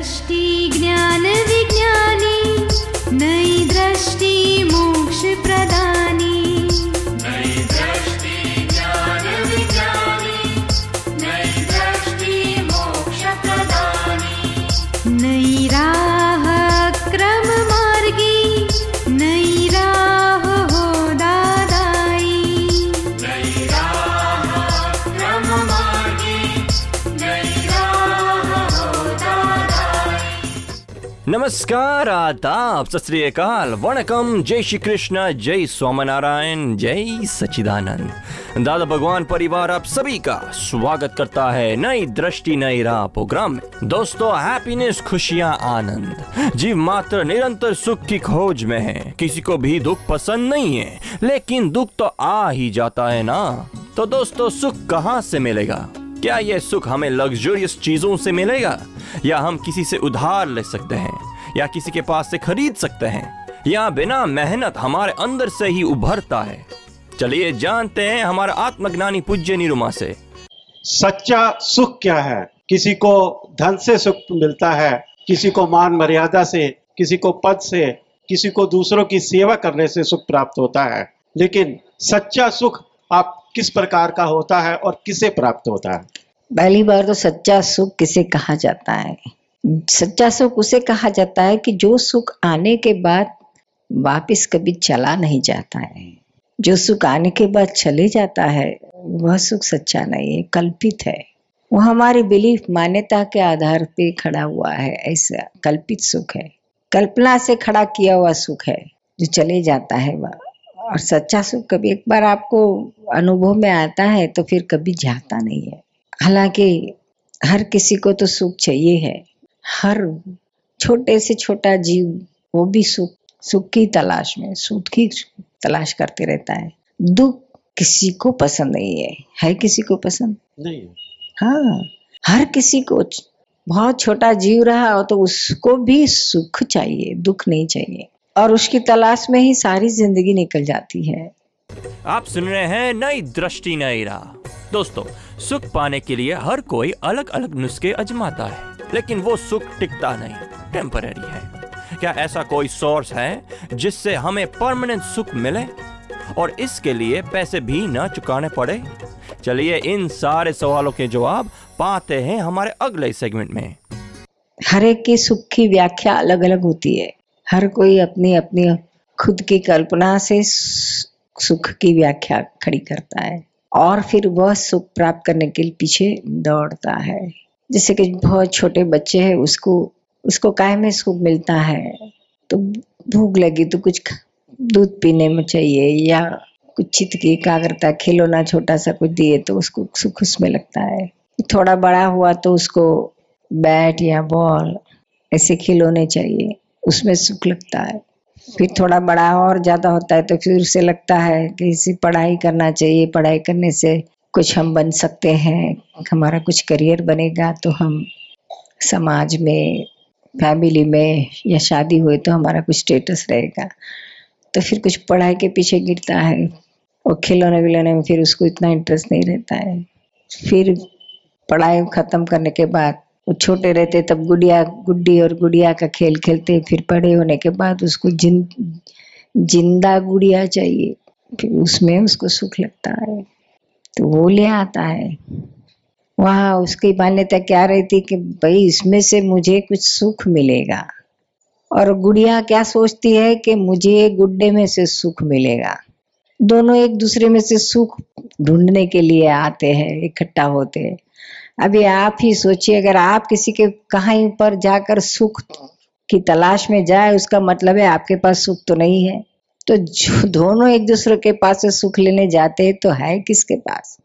दृष्टि ज्ञान नमस्कार, आदाब, सत श्री अकाल, वणकम, जय श्री कृष्ण, जय स्वामीनारायण, जय सचिदानंद दादा भगवान परिवार, आप सभी का स्वागत करता है नई दृष्टि, नई राह प्रोग्राम में। दोस्तों हैप्पीनेस खुशियाँ, आनंद। जीव मात्र निरंतर सुख की खोज में है। किसी को भी दुख पसंद नहीं है, लेकिन दुख तो आ ही जाता है ना। तो दोस्तों, सुख कहाँ से मिलेगा? क्या यह सुख हमें लग्जरियस चीज़ों से मिलेगा? या हम किसी से उधार ले सकते हैं? या किसी के पास से खरीद सकते हैं या बिना मेहनत हमारे अंदर से ही उभरता है। चलिए जानते हैं हमारा आत्मज्ञानी पूज्य निरुमा से। सच्चा सुख क्या है? किसी को धन से सुख मिलता है किसी को मान मर्यादा से किसी को पद से किसी को दूसरों की सेवा करने से सुख प्राप्त होता है। लेकिन सच्चा सुख आप किस प्रकार का होता है और किसे प्राप्त होता है? पहली बार तो सच्चा सुख किसे कहा जाता है? सच्चा सुख उसे कहा जाता है कि जो सुख आने के बाद वापस कभी चला नहीं जाता है। जो सुख आने के बाद चले जाता है, वह सुख सच्चा नहीं है, कल्पित है। वो हमारी बिलीफ मान्यता के आधार पे खड़ा हुआ है, ऐसा कल्पित सुख है। कल्पना से खड़ा किया हुआ सुख है, जो चले जाता है वह। और सच्चा सुख कभी एक बार आपको अनुभव में आता है तो फिर कभी जाता नहीं है। हालाँकि हर किसी को तो सुख चाहिए है हर छोटे से छोटा जीव वो भी सुख सुख की तलाश में सुख की तलाश करते रहता है। दुख किसी को पसंद नहीं है। है किसी को पसंद? नहीं हाँ। हर किसी को बहुत छोटा जीव रहा हो तो उसको भी सुख चाहिए दुख नहीं चाहिए। और उसकी तलाश में ही सारी ज़िंदगी निकल जाती है। आप सुन रहे हैं नई दृष्टि नई राह। दोस्तों सुख पाने के लिए हर कोई अलग अलग नुस्खे अजमाता है। लेकिन वो सुख टिकता नहीं। टेम्पररी है। क्या ऐसा कोई सोर्स है जिससे हमें परमानेंट सुख मिले? और इसके लिए पैसे भी न चुकाने पड़े? चलिए इन सारे सवालों के जवाब पाते हैं हमारे अगले सेगमेंट में। हर एक की सुख की व्याख्या अलग अलग होती है। हर कोई अपनी अपनी खुद की कल्पना से सुख की व्याख्या खड़ी करता है। और फिर वह सुख प्राप्त करने के लिए पीछे दौड़ता है। जैसे कि बहुत छोटे बच्चे हैं, उसको उसको काय में सुख मिलता है? तो भूख लगी तो कुछ दूध पीने में चाहिए या कुछ चित की एकाग्रता, खिलौना छोटा सा कुछ दिए तो उसको सुख उसमें लगता है। थोड़ा बड़ा हुआ तो उसको बैट या बॉल, ऐसे खिलौने चाहिए, उसमें सुख लगता है। फिर थोड़ा बड़ा और ज़्यादा होता है तो फिर उसे लगता है कि इसे पढ़ाई करना चाहिए, पढ़ाई करने से कुछ हम बन सकते हैं, हमारा कुछ करियर बनेगा तो हम समाज में, फैमिली में या शादी हुए तो हमारा कुछ स्टेटस रहेगा। तो फिर कुछ पढ़ाई के पीछे गिरता है और खिलौने विलौने में फिर उसको इतना इंटरेस्ट नहीं रहता है। फिर पढ़ाई खत्म करने के बाद वो छोटे रहते, तब गुड़िया, गुड्डी और गुड़िया का खेल खेलते, फिर बड़े होने के बाद उसको जिन, ज़िंदा गुड़िया चाहिए, फिर उसमें उसको सुख लगता है। तो वो ले आता है। वहाँ उसकी मान्यता क्या रहती कि भाई इसमें से मुझे कुछ सुख मिलेगा। और गुड़िया क्या सोचती है कि मुझे गुड्डे में से सुख मिलेगा। दोनों एक दूसरे में से सुख ढूँढने के लिए आते हैं, इकट्ठा होते हैं। अभी आप ही सोचिए, अगर आप किसी के कहीं पर जाकर सुख की तलाश में जाए, उसका मतलब है आपके पास सुख तो नहीं है। तो जो दोनों एक दूसरे के पास से सुख लेने जाते हैं तो है किसके पास?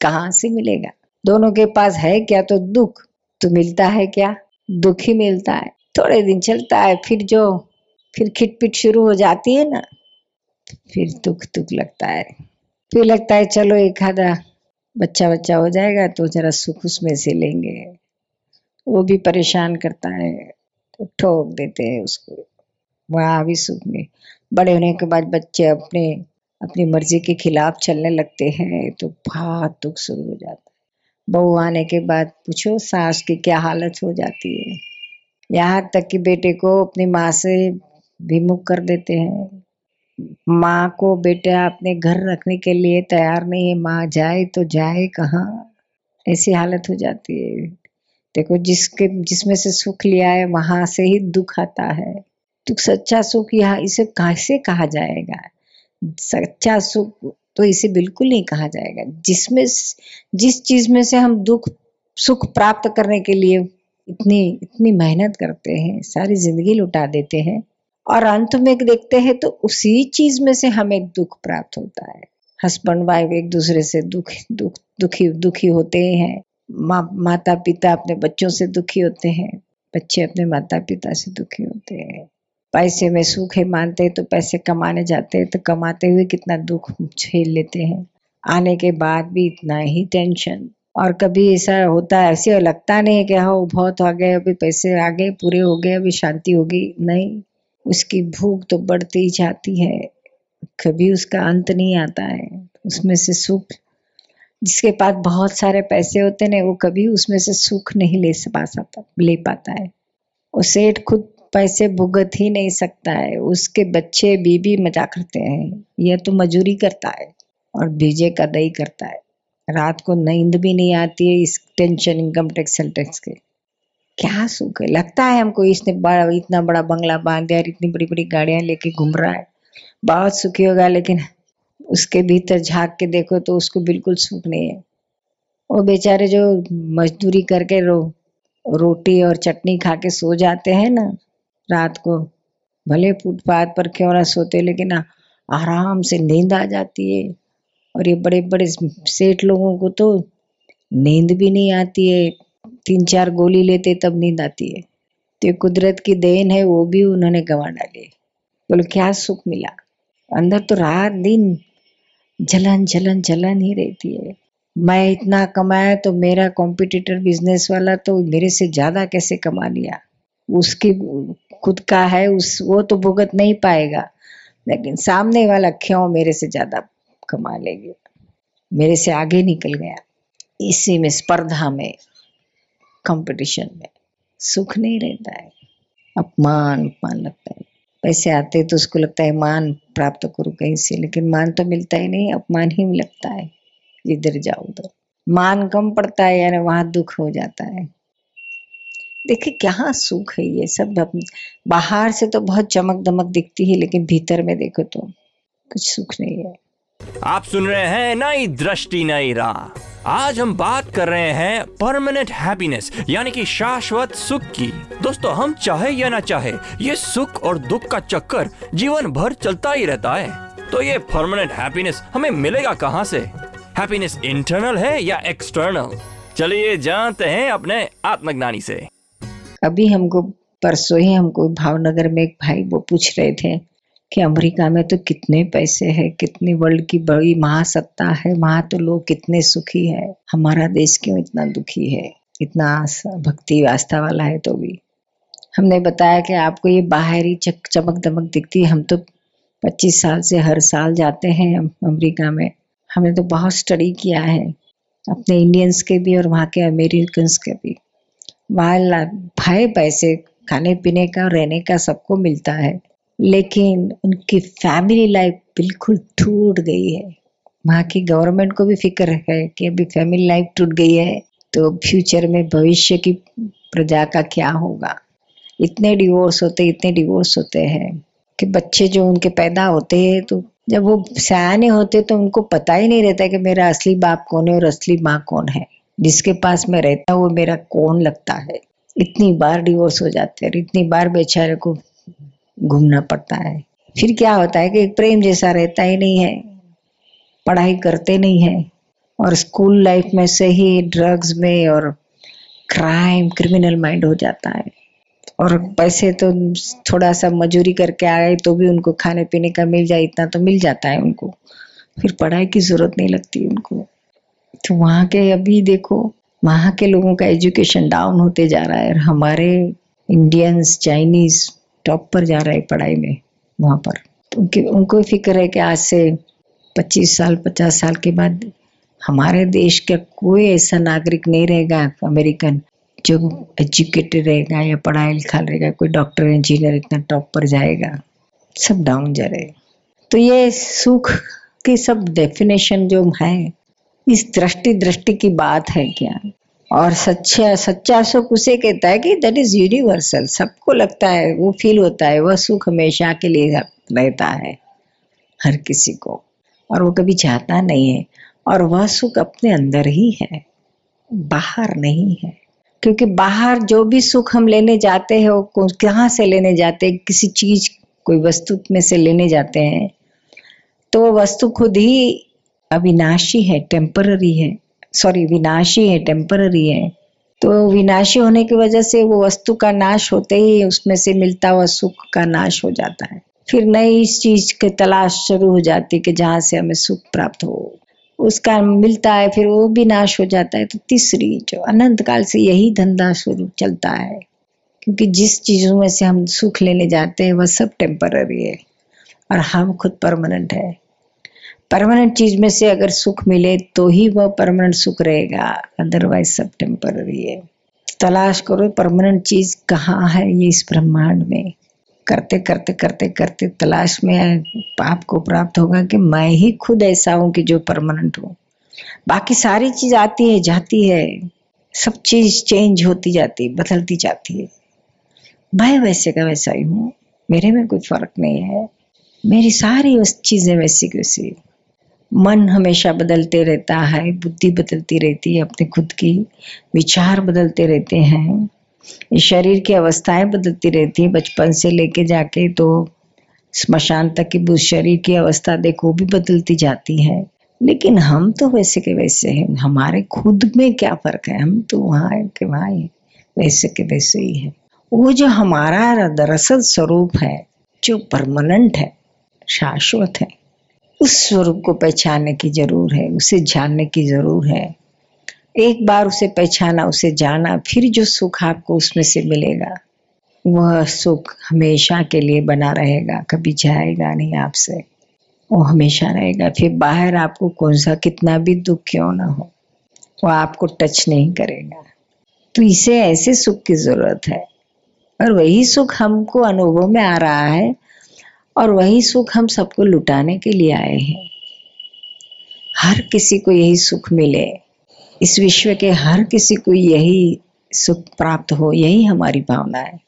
कहाँ से मिलेगा? दोनों के पास है क्या तो दुख? तो मिलता है क्या? दुख ही मिलता है। थोड़े दिन चलता है, फिर जो, फिर खिटपिट शुरू हो जाती है ना, फिर दुख दुख लगता है। फिर लगता है, चलो एक आधा बच्चा बच्चा हो जाएगा तो जरा सुख उसमें से लेंगे। वो भी परेशान करता है तो ठोक देते हैं उसको। वहाँ भी सुख नहीं। बड़े होने के बाद बच्चे अपने, अपनी मर्ज़ी के खिलाफ चलने लगते हैं तो बहुत दुख शुरू हो जाता है। बहू आने के बाद पूछो, सास की क्या हालत हो जाती है? यहाँ तक कि बेटे को अपनी माँ से विमुख कर देते हैं। माँ को, बेटा अपने घर रखने के लिए तैयार नहीं है, माँ जाए तो जाए कहाँ? ऐसी हालत हो जाती है। देखो, जिसके, जिसमें से सुख लिया है, वहाँ से ही दुख आता है। तो सच्चा सुख यह इसे कैसे कहा जाएगा? सच्चा सुख तो इसे बिल्कुल नहीं कहा जाएगा। जिसमें जिस चीज़ में से हम दुख, सुख प्राप्त करने के लिए इतनी इतनी मेहनत करते हैं, सारी ज़िंदगी लुटा देते हैं और अंत में देखते हैं तो उसी चीज़ में से हमें दुख प्राप्त होता है। हस्बैंड वाइफ एक दूसरे से दुख दुख, दुखी दुखी होते हैं। माँ माता पिता अपने बच्चों से दुखी होते हैं, बच्चे अपने माता पिता से दुखी होते हैं। पैसे में सुख है मानते हैं तो पैसे कमाने जाते हैं तो कमाते हुए कितना दुख झेल लेते हैं। आने के बाद भी इतना ही टेंशन और कभी ऐसा होता है, ऐसे लगता नहीं है कि हाँ बहुत आ गए, अभी पैसे आ गए, पूरे हो गए, अभी शांति होगी। नहीं, उसकी भूख तो बढ़ती ही जाती है। कभी उसका अंत नहीं आता है, उसमें से सुख। जिसके पास बहुत सारे पैसे होते हैं, वो कभी उसमें से सुख नहीं ले पा सकता ले पाता है। वो सेठ खुद पैसे भुगत ही नहीं सकता है। उसके बच्चे बीबी मज़ा करते हैं। यह तो मजूरी करता है और बीजे का दही करता है। रात को नींद भी नहीं आती है इस tension income tax sale tax के। क्या सुख है? लगता है हमको इसने बड़ा, इतना बड़ा बंगला बाँध दिया और इतनी बड़ी बड़ी गाड़ियाँ लेके घूम रहा है। बहुत सुखी होगा, लेकिन उसके भीतर झाँक के देखो तो उसको बिल्कुल सुख नहीं है। वो बेचारे जो मजदूरी करके रो, रोटी और चटनी खा के सो जाते हैं ना रात को। भले फुटपाथ पर क्यों ना सोते, लेकिन आराम से नींद आ जाती है। और ये बड़े बड़े सेठ लोगों को तो नींद भी नहीं आती है। तीन चार गोली लेते तब नींद आती है। तो ये कुदरत की देन है, वो भी उन्होंने गंवा डाली बोलो, क्या सुख मिला? अंदर तो रात दिन जलन जलन जलन ही रहती है। मैं इतना कमाया तो मेरा कॉम्पिटिटर बिज़नेस वाला तो मेरे से ज़्यादा कैसे कमा लिया? उसकी खुद का है, उस, वो तो भुगत नहीं पाएगा। लेकिन सामने वाला क्यों मेरे से ज़्यादा कमा लेगी? मेरे से आगे निकल गया। इसी में स्पर्धा में कंपटीशन में सुख नहीं रहता है। अपमान अपमान लगता है। पैसे आते तो उसको लगता है मान प्राप्त करूँ कहीं से, लेकिन मान तो मिलता ही नहीं, अपमान ही लगता है। इधर जाओ उधर मान कम पड़ता है यानी वहाँ दुख हो जाता है। देखिए, क्या सुख है ये सब? बाहर से तो बहुत चमक दमक दिखती है, लेकिन भीतर में देखो तो कुछ सुख नहीं है। आप सुन रहे हैं नई दृष्टि, नई राह। आज हम बात कर रहे हैं परमानेंट हैप्पीनेस यानी कि शाश्वत सुख की। दोस्तों, हम चाहे या ना चाहे, ये सुख और दुख का चक्कर जीवन भर चलता ही रहता है। तो ये परमानेंट हैप्पीनेस हमें मिलेगा कहाँ से? हैप्पीनेस इंटरनल है या एक्सटर्नल चलिए जानते हैं अपने आत्मज्ञानी से। अभी हमको परसों ही हमको भावनगर में एक भाई वो पूछ रहे थे कि अमेरिका में तो कितने पैसे है, कितनी वर्ल्ड की बड़ी महासत्ता है, वहाँ तो लोग कितने सुखी है, हमारा देश क्यों इतना दुखी है, इतना भक्ति आस्था वाला है तो भी। हमने बताया कि आपको ये बाहरी चक चमक दमक दिखती है, हम तो 25 साल से हर साल जाते हैं अमेरिका में। हमने तो बहुत स्टडी किया है, अपने इंडियंस के भी और वहाँ के अमेरिकन के भी। वहाँ भाई पैसे खाने पीने का, रहने का सबको मिलता है। लेकिन उनकी फैमिली लाइफ बिल्कुल टूट गई है। वहाँ की गवर्नमेंट को भी फ़िक्र है कि अभी फैमिली लाइफ टूट गई है तो फ्यूचर में भविष्य की प्रजा का क्या होगा? इतने डिवोर्स होते, इतने डिवोर्स होते हैं कि बच्चे जो उनके पैदा होते हैं तो जब वो सयाने होते तो उनको पता ही नहीं रहता कि मेरा असली बाप कौन है और असली माँ कौन है। जिसके पास मैं रहता हूँ, मेरा कौन लगता है? इतनी बार डिवोर्स हो जाते हैं इतनी बार बेचारे को घूमना पड़ता है। फिर क्या होता है कि प्रेम जैसा रहता ही नहीं है, पढ़ाई करते नहीं है और स्कूल लाइफ में से ही ड्रग्स में और क्राइम क्रिमिनल माइंड हो जाता है। और पैसे तो थोड़ा सा मजूरी करके आए तो भी उनको खाने पीने का मिल जाए, इतना तो मिल जाता है उनको। फिर पढ़ाई की ज़रूरत नहीं लगती उनको। तो वहाँ के अभी देखो, वहाँ के लोगों का एजुकेशन डाउन होते जा रहा है और हमारे इंडियंस चाइनीज़ टॉप पर जा रहे है पढ़ाई में वहाँ पर। तो उनके, उनको फ़िक्र है कि आज से 25 साल 50 साल के बाद हमारे देश का कोई ऐसा नागरिक नहीं रहेगा अमेरिकन जो एजुकेटेड रहेगा या पढ़ा लिखा रहेगा, कोई डॉक्टर इंजीनियर इतना टॉप पर जाएगा, सब डाउन जा रहे तो ये सुख की सब डेफिनेशन जो है इस दृष्टि दृष्टि की बात है क्या? और सच्चा सच्चा सुख उसे कहता है कि दैट इज़ यूनिवर्सल सबको लगता है, वो फील होता है, वह सुख हमेशा के लिए रहता है, हर किसी को। और वो कभी चाहता नहीं है, और वह सुख अपने अंदर ही है, बाहर नहीं है। क्योंकि बाहर जो भी सुख हम लेने जाते हैं, वो कहाँ से लेने जाते हैं? किसी चीज़, कोई वस्तु में से लेने जाते हैं। तो वो वस्तु खुद ही अविनाशी है टेम्पररी है। सॉरी विनाशी है टेम्पररी है। तो विनाशी होने की वजह से वो वस्तु का नाश होते ही उसमें से मिलता हुआ सुख का नाश हो जाता है। फिर नई इस चीज़ की तलाश शुरू हो जाती है कि जहाँ से हमें सुख प्राप्त हो। उसका मिलता है, फिर वो भी नाश हो जाता है। तो तीसरी, जो अनंत काल से यही धंधा शुरू चलता है, क्योंकि जिस चीज़ों में से हम सुख लेने जाते हैं, वह सब टेम्पररी है और हम खुद परमानेंट है। परमानेंट चीज़ में से अगर सुख मिले तो ही वह परमानेंट सुख रहेगा। अदरवाइज़ सब टेम्पररी है। तलाश करो परमानेंट चीज़ कहाँ है ये इस ब्रह्मांड में? करते करते करते करते तलाश में आपको प्राप्त होगा कि मैं ही खुद ऐसा हूँ कि जो परमानेंट हूँ। बाकी सारी चीज़ आती है, जाती है। सब चीज़ चेंज होती जाती, बदलती जाती है। मैं वैसे का वैसा ही हूँ। मेरे में कोई फ़र्क नहीं है। मेरी सारी उस चीज़ें वैसी की वैसी। मन हमेशा बदलते रहता है, बुद्धि बदलती रहती है, अपने खुद की विचार बदलते रहते हैं। शरीर की अवस्थाएँ बदलती रहती है। बचपन से लेके जाके तो स्मशान तक की शरीर की अवस्था देखो भी बदलती जाती है। लेकिन हम तो वैसे के वैसे हैं। हमारे खुद में क्या फ़र्क है? हम तो वहाँ कि वहाँ ही वैसे के वैसे ही है। वो जो हमारा दरअसल स्वरूप है, जो परमानेंट है, शाश्वत है उस स्वरूप को पहचानने की ज़रूर है, उसे जानने की ज़रूर है। एक बार उसे पहचाना, उसे जाना, फिर जो सुख आपको उसमें से मिलेगा, वह सुख हमेशा के लिए बना रहेगा, कभी जाएगा नहीं आपसे, वो हमेशा रहेगा। फिर बाहर आपको कौन सा कितना भी दुख क्यों ना हो, वो आपको टच नहीं करेगा। तो इसे ऐसे सुख की ज़रूरत है, और वही सुख हमको अनुभव में आ रहा है और वही सुख हम सबको लुटाने के लिए आए हैं। हर किसी को यही सुख मिले। इस विश्व के हर किसी को यही सुख प्राप्त हो, यही हमारी भावना है।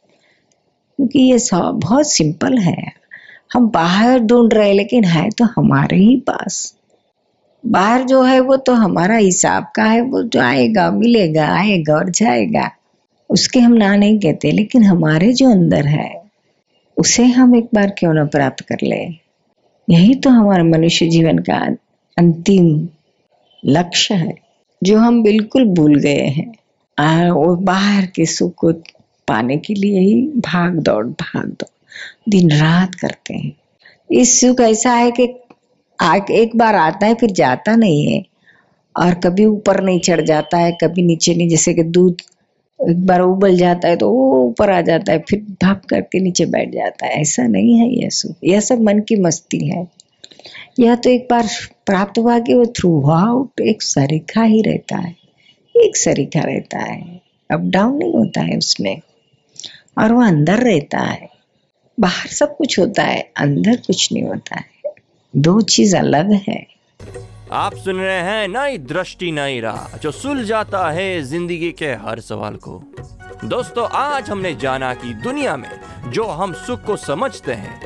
क्योंकि ये सब बहुत सिंपल है। हम बाहर ढूंढ रहे लेकिन है तो हमारे ही पास। बाहर जो है वो तो हमारा हिसाब का है, वो जो आएगा, मिलेगा, आएगा और जाएगा। उसके हम ना नहीं कहते, लेकिन हमारे जो अंदर है उसे हम एक बार क्यों ना प्राप्त कर ले? यही तो हमारे मनुष्य जीवन का अंतिम लक्ष्य है जो हम बिल्कुल भूल गए हैं। आ, वो बाहर के सुख को पाने के लिए ही भाग दौड़ भाग दौड़ दिन रात करते हैं। इस सुख ऐसा है कि एक बार आता है फिर जाता नहीं है और कभी ऊपर नहीं चढ़ जाता है कभी नीचे नहीं जैसे कि दूध एक बार उबल जाता है तो वो ऊपर आ जाता है, फिर भाप करके नीचे बैठ जाता है। ऐसा नहीं है यह सुख यह सब मन की मस्ती है। यह तो एक बार प्राप्त हुआ कि वो थ्रू आउट एक सरीखा ही रहता है। एक सरीखा रहता है। अप डाउन नहीं होता है उसमें। और वो अंदर रहता है। बाहर सब कुछ होता है, अंदर कुछ नहीं होता है। दो चीज़ अलग है। आप सुन रहे हैं नई दृष्टि, नई राह, जो सुल जाता है ज़िंदगी के हर सवाल को। दोस्तों, आज हमने जाना कि दुनिया में जो हम सुख को समझते हैं,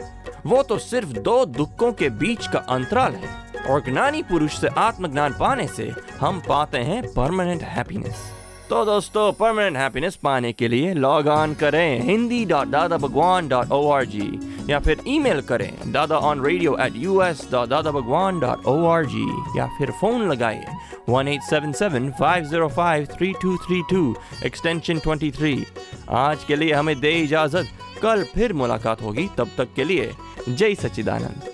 वो तो सिर्फ़ दो दुखों के बीच का अंतराल है, और ज्ञानी पुरुष से आत्मज्ञान पाने से हम पाते हैं परमानेंट हैप्पीनेस तो दोस्तों परमानेंट हैप्पीनेस पाने के लिए लॉग ऑन करें Hindi dot Dada Bhagwan dot O R G या फिर ईमेल करें Dada on radio at U S dot Dada Bhagwan dot O R G या फिर फ़ोन लगाइए one eight seven seven five zero five three two three two extension twenty three आज के लिए हमें दे इजाज़त। कल फिर मुलाकात होगी, तब तक के लिए जय सच्चिदानंद।